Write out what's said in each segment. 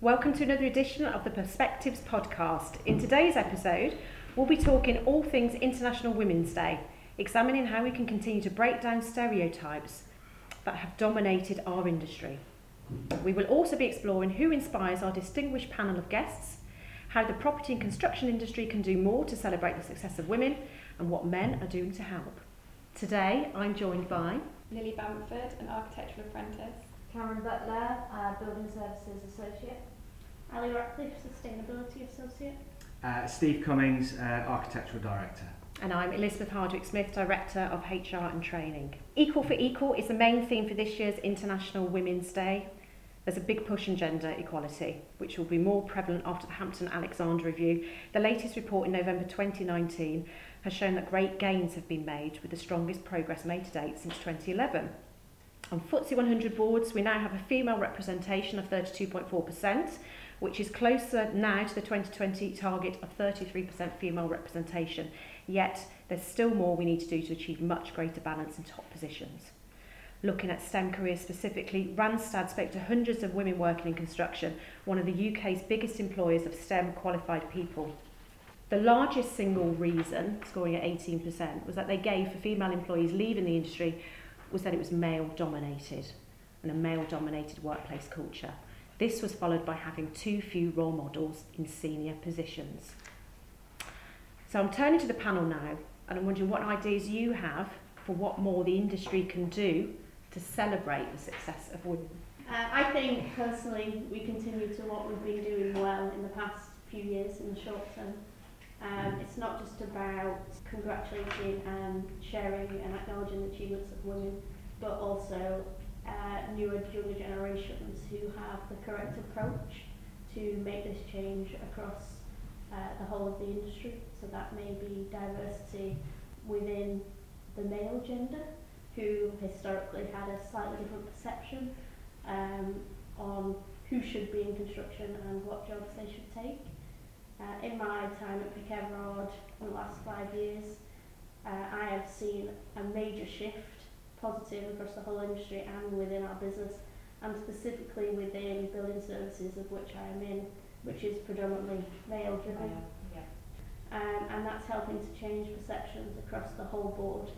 Welcome to another edition of the Perspectives podcast. In today's episode, we'll be talking all things International Women's Day, examining how we can continue to break down stereotypes that have dominated our industry. We will also be exploring who inspires our distinguished panel of guests, how the property and construction industry can do more to celebrate the success of women, and what men are doing to help. Today, I'm joined by Lily Bamford, an architectural apprentice. Cameron Butler, uh, Building Services Associate. Ali Ratcliffe, Sustainability Associate. Uh, Steve Cummings, uh, Architectural Director. and I'm Elizabeth Hardwick Smith, Director of HR and Training. Each for Equal is the main theme for this year's International Women's Day. There's a big push on gender equality, which will be more prevalent after the Hampton Alexander Review. The latest report in November 2019 has shown that great gains have been made with the strongest progress made to date since 2011. On FTSE 100 boards, we now have a female representation of 32.4%, which is closer now to the 2020 target of 33% female representation. Yet, there's still more we need to do to achieve much greater balance in top positions. Looking at STEM careers specifically, Randstad spoke to hundreds of women working in construction, one of the UK's biggest employers of STEM qualified people. The largest single reason, scoring at 18%, was that they gave for female employees leaving the industry was that it was male dominated and a male dominated workplace culture. This was followed by having too few role models in senior positions. So I'm turning to the panel now and I'm wondering what ideas you have for what more the industry can do to celebrate the success of women. Uh, I think personally we continue to what we've been doing well in the past few years in the short term. Um, it's not just about congratulating and sharing and acknowledging the achievements of women, but also uh, newer, younger generations who have the correct approach to make this change across uh, the whole of the industry. So that may be diversity within the male gender, who historically had a slightly different perception um, on who should be in construction and what jobs they should take. Uh, in my time at Pick Everard in the last five years, uh, I have seen a major shift, positive across the whole industry and within our business, and specifically within building services, of which I am in, which is predominantly male driven. Um, and that's helping to change perceptions across the whole board,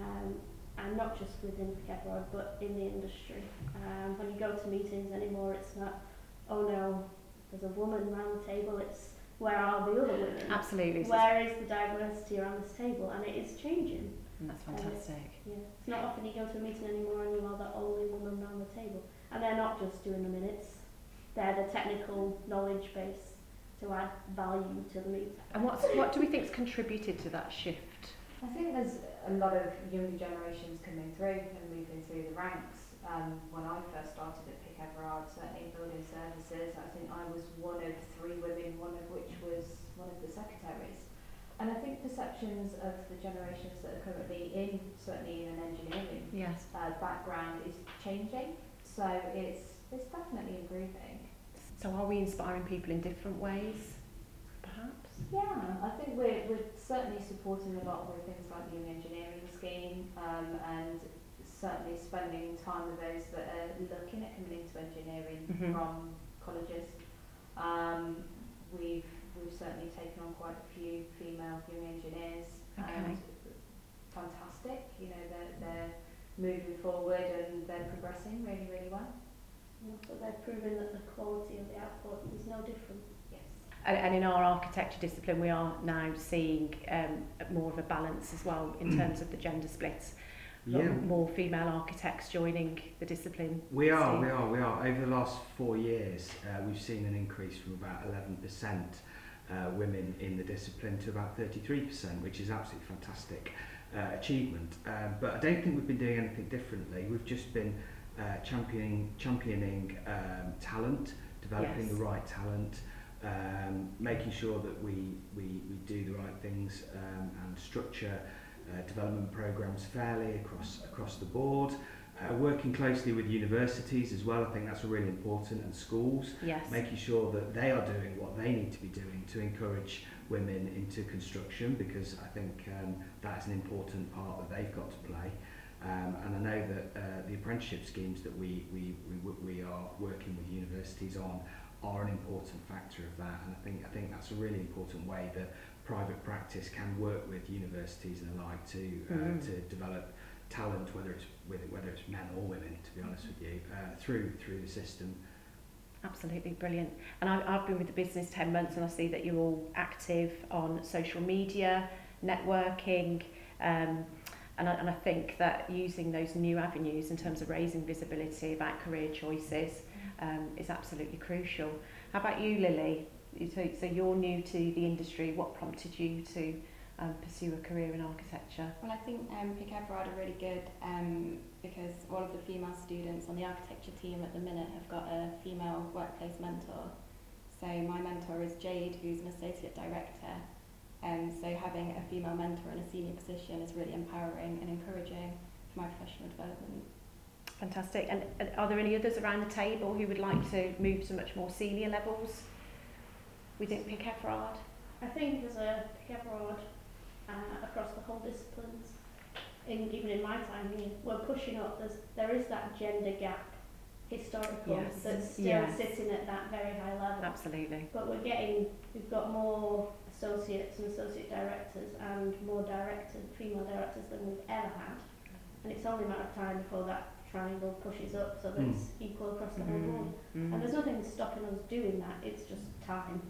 um, and not just within Everard, but in the industry. Um, when you go to meetings anymore, it's not, oh no, there's a woman around the table, it's where are the other women? Absolutely. Where is the diversity around this table? And it is changing. And that's fantastic. Yeah. It's not often you go to a meeting anymore and you are the only woman around the table. And they're not just doing the minutes, they're the technical knowledge base to add value to the meeting. And what's, what do we think's contributed to that shift? I think there's a lot of younger generations coming through and moving through the ranks. Um, when I first started at Pick Everard, certainly in building services, I think I was one of three women, one of which was one of the secretaries. And I think perceptions of the generations that are currently in, certainly in an engineering Yes. uh, background, is changing. So it's it's definitely improving. So are we inspiring people in different ways, perhaps? Yeah, I think we're, we're certainly supporting a lot with things like the Young Engineering Scheme um, and certainly spending time with those that are looking at coming into engineering Mhm. from colleges. Um, we've, we've certainly taken on quite a few female young engineers Okay. and fantastic, you know, they're, they're moving forward and they're progressing really, really well. And also they're proving that the quality of the output is no different. Yes. And, and in our architecture discipline, we are now seeing um, more of a balance as well in terms of the gender splits. Yeah, More female architects joining the discipline. we are, Steve. we are, we are. Over the last four years, uh, we've seen an increase from about 11% uh, women in the discipline to about 33%, which is absolutely fantastic uh, achievement. Um, but I don't think we've been doing anything differently. We've just been uh, championing, championing um, talent, developing yes. the right talent, um, making sure that we, we, we do the right things um, and structure uh, development programs fairly across, across the board. Uh, working closely with universities as well, I think that's really important, and schools, Yes. making sure that they are doing what they need to be doing to encourage women into construction, because I think um, that's an important part that they've got to play. Um, and I know that uh, the apprenticeship schemes that we, we, we, we are working with universities on are an important factor of that, and I think I think that's a really important way that private practice can work with universities and the like to uh, Mm. to develop talent, whether it's with whether it's men or women, to be honest with you, uh, through through the system. Absolutely brilliant. And I, I've been with the business 10 months and I see that you're all active on social media, networking, um, and, I, and I think that using those new avenues in terms of raising visibility about career choices um, is absolutely crucial. How about you, Lily? So, so you're new to the industry. What prompted you to um, pursue a career in architecture? Well, I think um, Pick Everard are really good um, because all of the female students on the architecture team at the minute have got a female workplace mentor. So my mentor is Jade, who's an associate director. Um, so having a female mentor in a senior position is really empowering and encouraging for my professional development. Fantastic. And, and are there any others around the table who would like to move to much more senior levels within Pick Everard? I think as a Pick Everard uh, across the whole disciplines, in, even in my time here, we're pushing up. There's, there is that gender gap historical Yes. that's still Yes. sitting at that very high level. Absolutely. But we're getting, we've got more associates and associate directors and more directors, female directors than we've ever had. And it's only a matter of time before that triangle pushes up so that Mm. it's equal across the whole board. Mm. And there's nothing stopping us doing that, it's just time.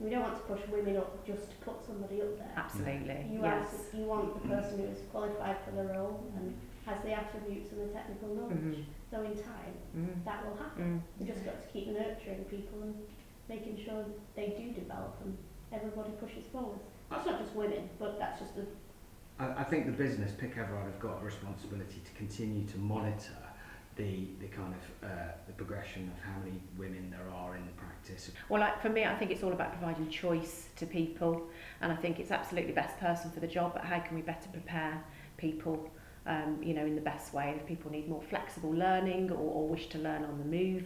We don't want to push women up just to put somebody up there. Absolutely. You, yes. ask, you want the person who is qualified for the role and has the attributes and the technical knowledge. Mhm. So in time, Mm. that will happen. Mm. We just got to keep nurturing people and making sure they do develop and everybody pushes forward. That's not just women, but that's just the I, I think the business, Pick Everard, have got a responsibility to continue to monitor the, the kind of uh, the progression of how many women there are in the practice. Well, like, for me, I think it's all about providing choice to people, and I think it's absolutely best person for the job. But how can we better prepare people, um, you know, in the best way? If people need more flexible learning or, or wish to learn on the move,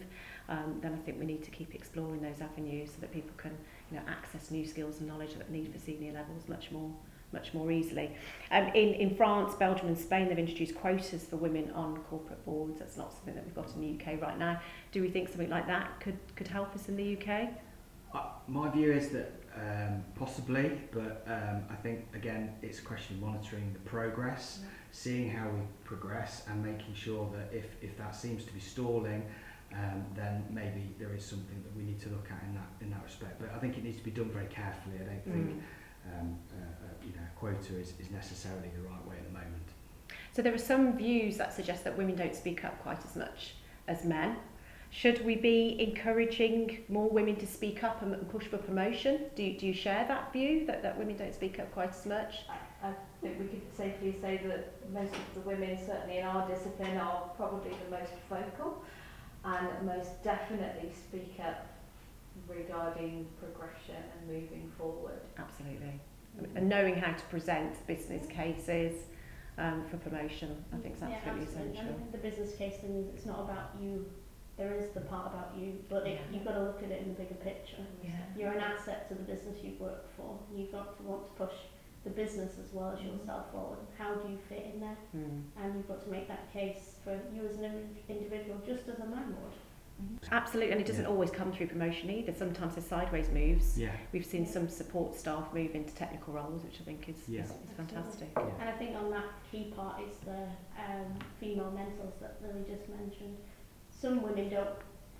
um, then I think we need to keep exploring those avenues so that people can, you know, access new skills and knowledge that they need for senior levels much more much more easily. Um, in, in France, Belgium and Spain, they've introduced quotas for women on corporate boards. That's not something that we've got in the UK right now. Do we think something like that could, could help us in the UK? Uh, my view is that um, possibly, but um, I think again it's a question of monitoring the progress, seeing how we progress, and making sure that if, if that seems to be stalling, um, then maybe there is something that we need to look at in that in that respect. But I think it needs to be done very carefully. I don't think Mm. Um, uh, uh, you know quota is, is necessarily the right way at the moment. So there are some views that suggest that women don't speak up quite as much as men. Should we be encouraging more women to speak up and and push for promotion? Do you, do you share that view that, that women don't speak up quite as much? I, I think we could safely say that most of the women, certainly in our discipline, are probably the most vocal and most definitely speak up regarding progression and moving forward. Absolutely. And knowing how to present business cases um, for promotion, I think is Yeah, absolutely absolutely. And essential. the business case thing is it's not about you. There is the part about you, but it, you've got to look at it in the bigger picture. Yeah. You're an asset to the business you've worked for. You've got to want to push the business as well as yourself forward. How do you fit in there? Mm. And you've got to make that case for you as an individual, just as a man would. Absolutely, and it doesn't Yeah. always come through promotion either. Sometimes there's sideways moves. Yeah. We've seen some support staff move into technical roles, which I think is, Yeah. is, is fantastic. Yeah. And I think on that key part is the um, female mentors that Lily just mentioned. Some women don't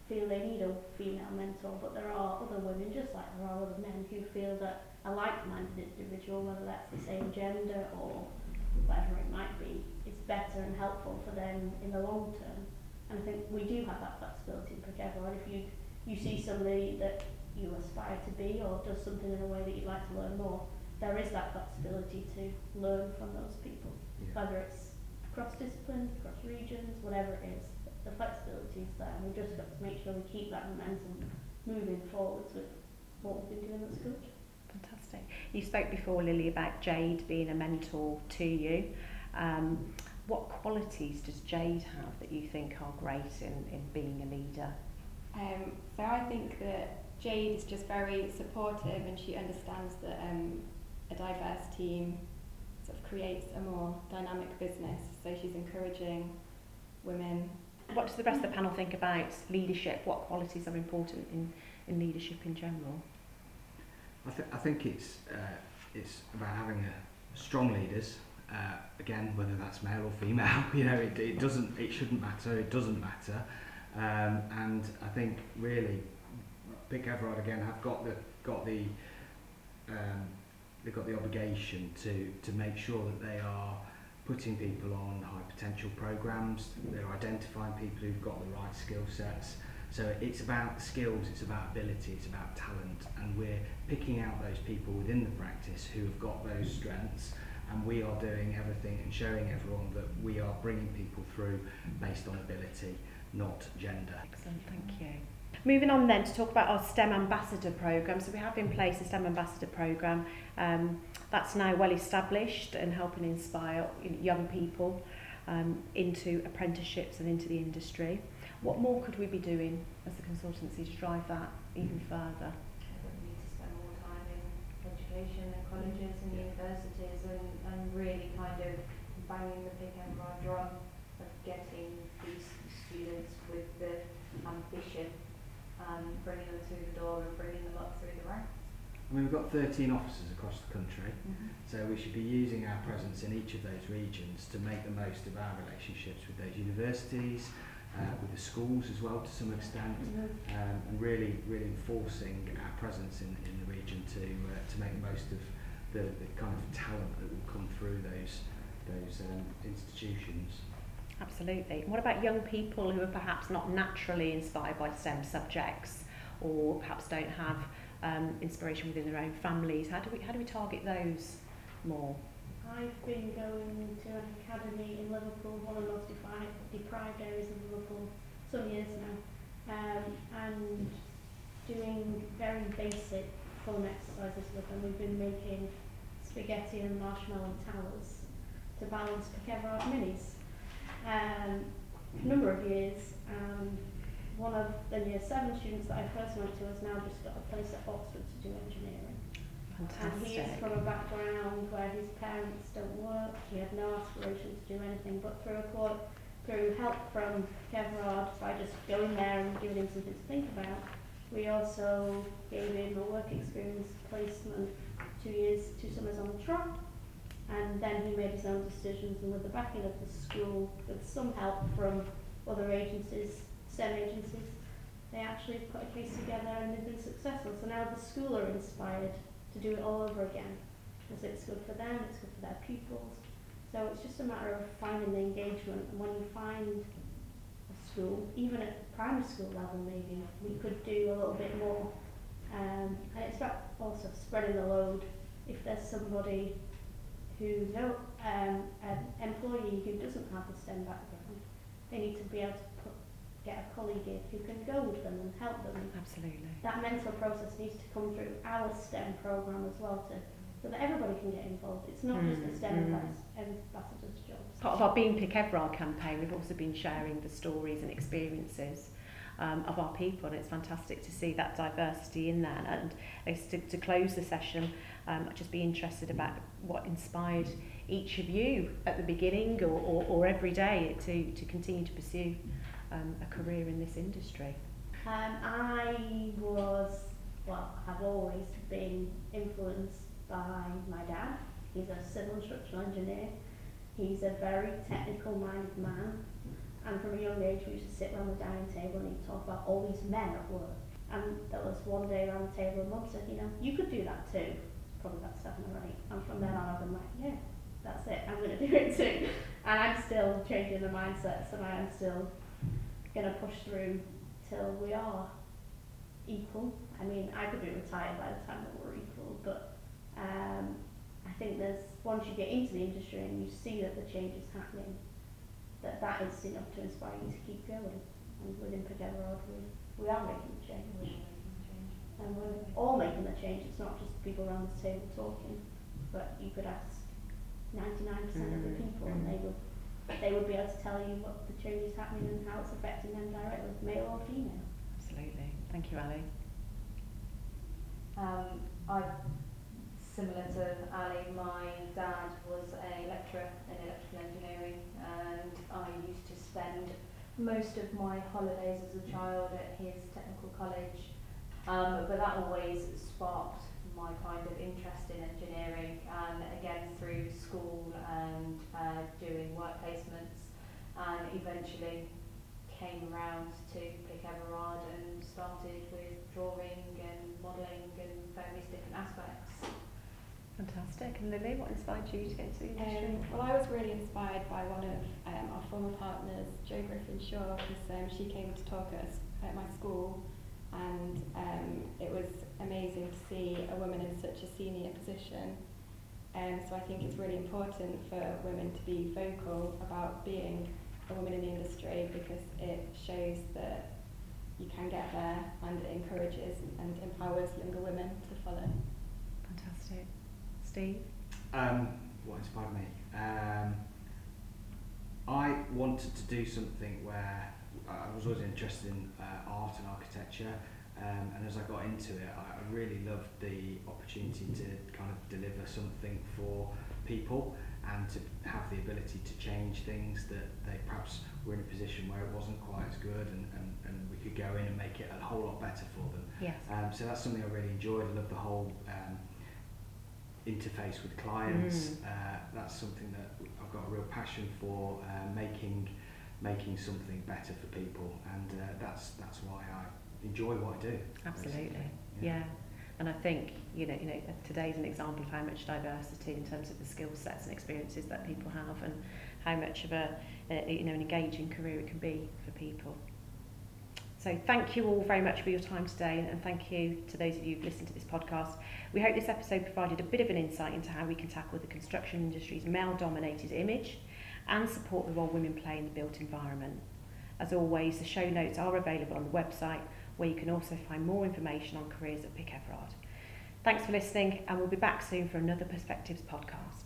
feel they need a female mentor, but there are other women, just like there are other men, who feel that a like-minded individual, whether that's the same gender or whatever it might be, is better and helpful for them in the long term. And I think we do have that flexibility in Pick Everard. If you, you see somebody that you aspire to be or does something in a way that you'd like to learn more, there is that flexibility to learn from those people, Yeah. whether it's cross disciplines, cross regions, whatever it is. The flexibility is there, and we've just got to make sure we keep that momentum moving forwards with what we've been doing that's good. Fantastic. You spoke before, Lily, about Jade being a mentor to you. Um, what qualities does Jade have that you think are great in, in being a leader? Um, so I think that Jade is just very supportive and she understands that um, a diverse team sort of creates a more dynamic business. So she's encouraging women. What does the rest of the panel think about leadership? What qualities are important in, in leadership in general? I, th- I think it's uh, it's about having a strong leaders. Uh, again, whether that's male or female, you know, it, it doesn't, it shouldn't matter. It doesn't matter. Um, and I think really, Pick Everard again have got the got the um, they've got the obligation to to make sure that they are putting people on high potential programs. They're identifying people who've got the right skill sets. So it's about skills, it's about ability, it's about talent, and we're picking out those people within the practice who have got those strengths, and we are doing everything and showing everyone that we are bringing people through based on ability, not gender. Excellent, thank you. Moving on then to talk about our STEM Ambassador programme. So we have in place a STEM Ambassador programme um, that's now well established and helping inspire young people um, into apprenticeships and into the industry. What more could we be doing as a consultancy to drive that even further? We need to spend more time in education and colleges and universities and, and really kind of banging the big Everard drum of getting these students with the ambition and bringing them through the door and bringing them up through the ranks. I mean, we've got 13 offices across the country, Mm-hmm. so we should be using our presence in each of those regions to make the most of our relationships with those universities, uh, with the schools as well to some extent, um, and really, really enforcing our presence in, in the region to uh, to make the most of the, the kind of talent that will come through those those um, institutions. Absolutely. What about young people who are perhaps not naturally inspired by STEM subjects or perhaps don't have um, inspiration within their own families? How do we how do we target those more? I've been going to an academy in Liverpool, one of the most deprived, deprived areas of Liverpool, some years now, um, and doing very basic fun exercises with them. We've been making spaghetti and marshmallow towers to balance Pick Everard minis. Um, a number of years, and one of the year seven students that I first went to has now just got a place at Oxford to do engineering. And he from a background where his parents don't work, he had no aspiration to do anything, but through a court, through help from Pick Everard by just going there and giving him something to think about, we also gave him a work experience placement two years, two summers on the trot, and then he made his own decisions and with the backing of the school, with some help from other agencies, STEM agencies, they actually put a case together and they've been successful. So now the school are inspired to do it all over again because it's good for them, it's good for their pupils. So it's just a matter of finding the engagement. And when you find a school, even at primary school level, maybe we could do a little bit more. Um, and it's about also spreading the load. If there's somebody who no um, an employee who doesn't have a STEM background, they need to be able to put, get a colleague in who can go with them and help them Absolutely. that mental process needs to come through our STEM program as well to so that everybody can get involved. It's not just the Mm, STEM mm. ambas- ambassadors' jobs. Part of our Being Pick Everard campaign, we've also been sharing the stories and experiences um, of our people, and it's fantastic to see that diversity in there. And to, to close the session, um, I'd just be interested about what inspired each of you at the beginning or, or, or every day to, to continue to pursue um, a career in this industry. Um, I was, well, I've always been influenced by my dad. He's a civil structural engineer. He's a very technical minded man. And from a young age, we used to sit around the dining table and he'd talk about all these men at work. And there was one day around the table, and mum said, you know, you could do that too. Probably about seven or eight. And from then on, I've been like, yeah, that's it. I'm going to do it too. And I'm still changing the mindsets and I am still going to push through till we are equal. I mean, I could be retired by the time that we're equal, but um, I think there's once you get into the industry and you see that the change is happening, that that is enough to inspire you to keep going. And within Pick Everard, we, we are making the change. And we're all making the change. It's not just the people around the table talking, but you could ask 99% of the Mm, people and they would they would be able to tell you what the change is happening and how it's affecting them directly, male or female. Absolutely. Thank you, Ali. Um, I, similar to Ali, my dad was a lecturer in electrical engineering and I used to spend most of my holidays as a child at his technical college Um, but that always sparked my kind of interest in engineering, and again through school and uh, doing work placements, and eventually came around to Pick Everard and started with drawing and modelling and various different aspects. Fantastic. And Lily, what inspired you to get into the industry? Um, well, I was really inspired by one of um, our former partners, Jo Griffin Shaw, because um, she came to talk at, us, at my school, and um, it was amazing to see a woman in such a senior position. Um, so I think it's really important for women to be vocal about being a woman in the industry because it shows that you can get there and it encourages and empowers younger women to follow. Fantastic. Steve? Um, what inspired me? Um, I wanted to do something where I was always interested in uh, art and architecture, um, and as I got into it, I, I really loved the opportunity to kind of deliver something for people and to have the ability to change things that they perhaps were in a position where it wasn't quite as good and, and, and we could go in and make it a whole lot better for them. Yes. Um, so that's something I really enjoyed. I love the whole um, interface with clients. Mm. Uh, that's something that I've got a real passion for, uh, making making something better for people, and uh, that's that's why I enjoy what I do. Absolutely. basically. Yeah. And I think, you know, you know, today's an example of how much diversity in terms of the skill sets and experiences that people have and how much of a, a you know, an engaging career it can be for people. So thank you all very much for your time today and thank you to those of you who've listened to this podcast. We hope this episode provided a bit of an insight into how we can tackle the construction industry's male-dominated image and support the role women play in the built environment. As always, the show notes are available on the website where you can also find more information on careers at Pick Everard. Thanks for listening and we'll be back soon for another Perspectives podcast.